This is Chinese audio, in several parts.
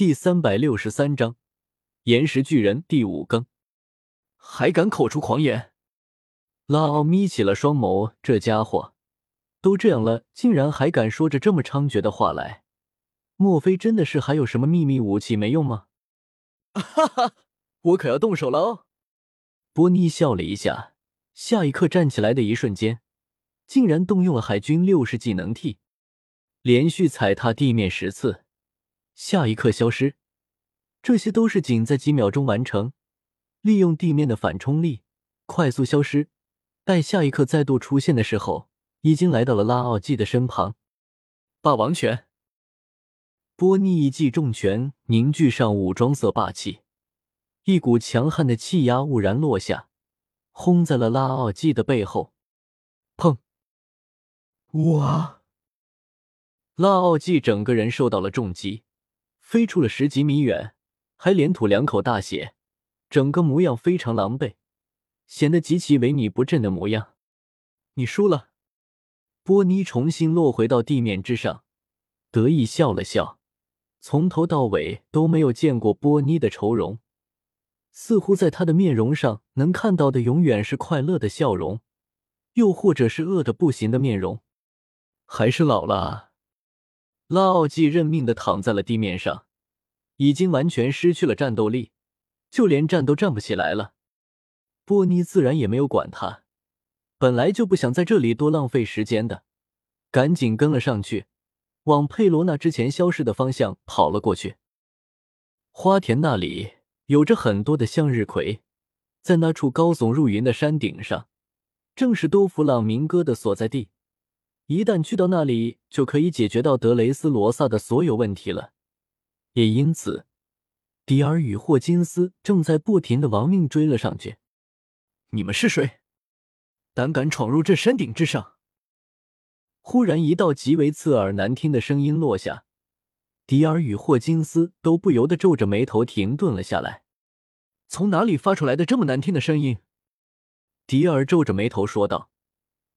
第三百六十三章岩石巨人第五更，还敢口出狂言！拉奥眯起了双眸，这家伙都这样了，竟然还敢说着这么猖獗的话来，莫非真的是还有什么秘密武器没用吗？哈哈，我可要动手了哦！波尼笑了一下，下一刻站起来的一瞬间，竟然动用了海军六式技能 T，连续踩踏地面十次。下一刻消失，这些都是仅在几秒钟完成。利用地面的反冲力快速消失，待下一刻再度出现的时候，已经来到了拉奥季的身旁。霸王拳，波尼一记重拳凝聚上武装色霸气，一股强悍的气压兀然落下，轰在了拉奥季的背后。砰！哇！拉奥季整个人受到了重击。飞出了十几米远，还连吐两口大血，整个模样非常狼狈，显得极其萎靡不振的模样。你输了。波尼重新落回到地面之上，得意笑了笑，从头到尾都没有见过波尼的愁容，似乎在他的面容上能看到的永远是快乐的笑容，又或者是饿得不行的面容。还是老了。拉奥季认命的躺在了地面上，已经完全失去了战斗力，就连站都站不起来了。波尼自然也没有管他，本来就不想在这里多浪费时间的，赶紧跟了上去，往佩罗娜之前消失的方向跑了过去。花田那里有着很多的向日葵，在那处高耸入云的山顶上，正是多弗朗明哥的所在地。一旦去到那里，就可以解决到德雷斯罗萨的所有问题了。也因此，迪尔与霍金斯正在不停的亡命追了上去。你们是谁？胆敢闯入这山顶之上？忽然，一道极为刺耳难听的声音落下，迪尔与霍金斯都不由得皱着眉头停顿了下来。从哪里发出来的这么难听的声音？迪尔皱着眉头说道。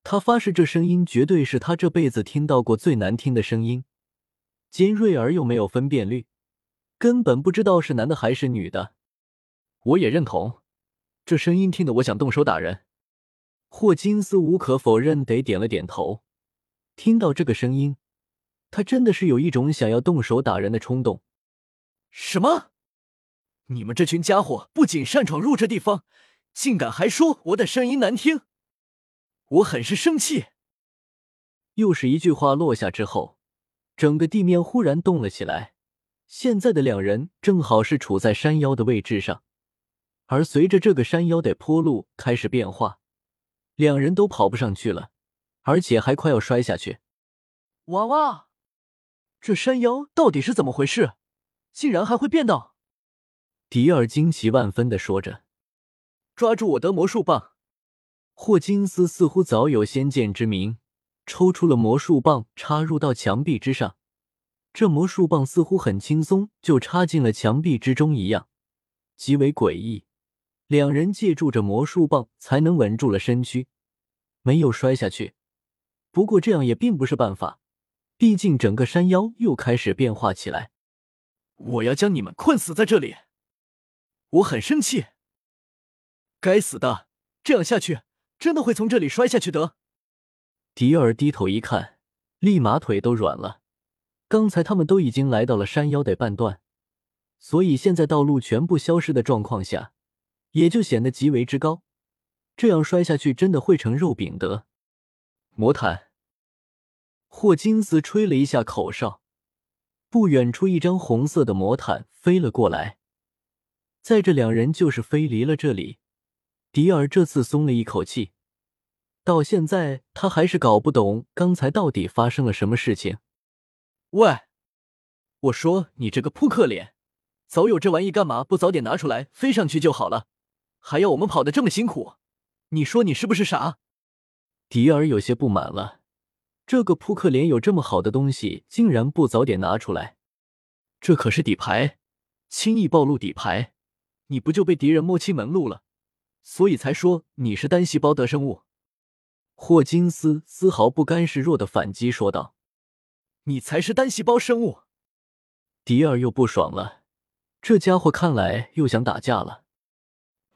他发誓，这声音绝对是他这辈子听到过最难听的声音，尖锐而又没有分辨率，根本不知道是男的还是女的。我也认同，这声音听得我想动手打人。霍金斯无可否认得点了点头。听到这个声音，他真的是有一种想要动手打人的冲动。什么？你们这群家伙不仅擅闯入这地方，竟敢还说我的声音难听！我很是生气。又是一句话落下之后，整个地面忽然动了起来。现在的两人正好是处在山腰的位置上，而随着这个山腰的坡路开始变化，两人都跑不上去了，而且还快要摔下去。哇哇！这山腰到底是怎么回事？竟然还会变道！迪尔惊奇万分的说着：“抓住我的魔术棒！”霍金斯似乎早有先见之明，抽出了魔术棒，插入到墙壁之上。这魔术棒似乎很轻松就插进了墙壁之中一样，极为诡异。两人借助着魔术棒才能稳住了身躯，没有摔下去。不过这样也并不是办法，毕竟整个山腰又开始变化起来。我要将你们困死在这里！我很生气！该死的，这样下去。真的会从这里摔下去的。迪尔低头一看，立马腿都软了。刚才他们都已经来到了山腰的半段，所以现在道路全部消失的状况下，也就显得极为之高。这样摔下去真的会成肉饼的。魔毯，霍金斯吹了一下口哨，不远处一张红色的魔毯飞了过来。在这两人就是飞离了这里。迪尔这次松了一口气，到现在他还是搞不懂刚才到底发生了什么事情。喂，我说你这个扑克脸，早有这玩意干嘛不早点拿出来飞上去就好了，还要我们跑得这么辛苦？你说你是不是傻？迪尔有些不满了，这个扑克脸有这么好的东西，竟然不早点拿出来？这可是底牌，轻易暴露底牌，你不就被敌人摸清门路了？所以才说你是单细胞的生物，霍金斯丝毫不甘示弱的反击说道：“你才是单细胞生物！”迪尔又不爽了，这家伙看来又想打架了。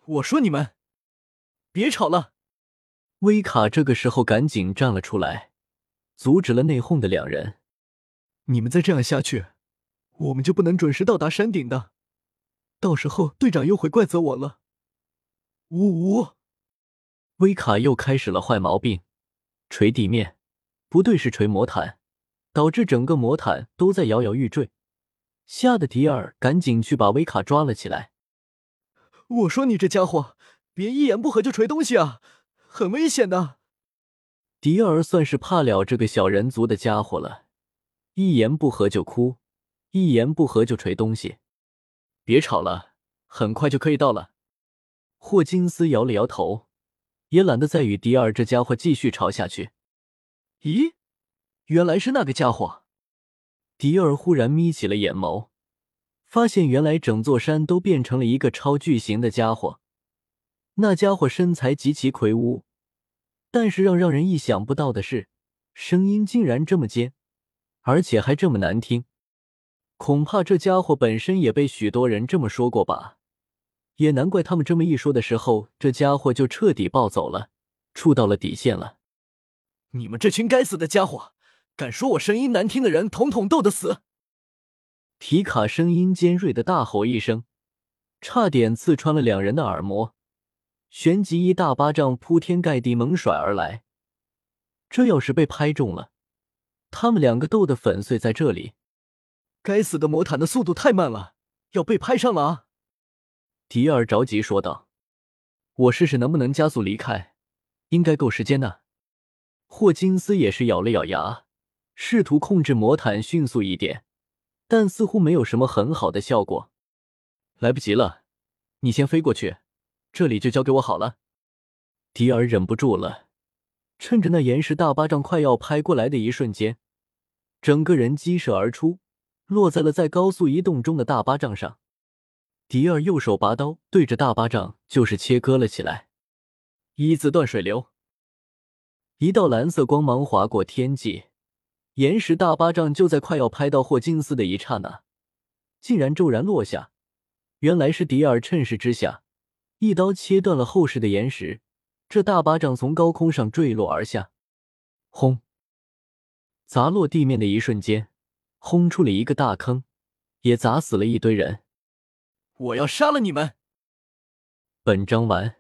我说你们别吵了！威卡这个时候赶紧站了出来，阻止了内讧的两人。你们再这样下去，我们就不能准时到达山顶的，到时候队长又会怪责我了。呜呜！威卡又开始了坏毛病，捶地面，不对，是捶魔毯，导致整个魔毯都在摇摇欲坠，吓得迪尔赶紧去把威卡抓了起来。我说你这家伙，别一言不合就锤东西啊，很危险的。迪尔算是怕了这个小人族的家伙了，一言不合就哭，一言不合就锤东西。别吵了，很快就可以到了。霍金斯摇了摇头，也懒得再与迪尔这家伙继续吵下去。咦，原来是那个家伙！迪尔忽然眯起了眼眸。发现原来整座山都变成了一个超巨型的家伙，那家伙身材极其魁梧，但是让让人意想不到的是，声音竟然这么尖，而且还这么难听。恐怕这家伙本身也被许多人这么说过吧？也难怪他们这么一说的时候，这家伙就彻底暴走了，触到了底线了。你们这群该死的家伙，敢说我声音难听的人，统统斗得死！皮卡声音尖锐的大吼一声，差点刺穿了两人的耳膜，旋即一大巴掌铺天盖地猛甩而来。这要是被拍中了，他们两个斗得粉碎在这里。该死的魔毯的速度太慢了，要被拍上了啊！迪尔着急说道：“我试试能不能加速离开，应该够时间的。”霍金斯也是咬了咬牙，试图控制魔毯迅速一点。但似乎没有什么很好的效果，来不及了，你先飞过去，这里就交给我好了。迪尔忍不住了，趁着那岩石大巴掌快要拍过来的一瞬间，整个人激射而出，落在了在高速移动中的大巴掌上。迪尔右手拔刀，对着大巴掌就是切割了起来。一字断水流，一道蓝色光芒划过天际。岩石大巴掌就在快要拍到霍金斯的一刹那，竟然骤然落下。原来是迪尔趁势之下，一刀切断了厚实的岩石。这大巴掌从高空上坠落而下，轰！砸落地面的一瞬间，轰出了一个大坑，也砸死了一堆人。我要杀了你们！本章完。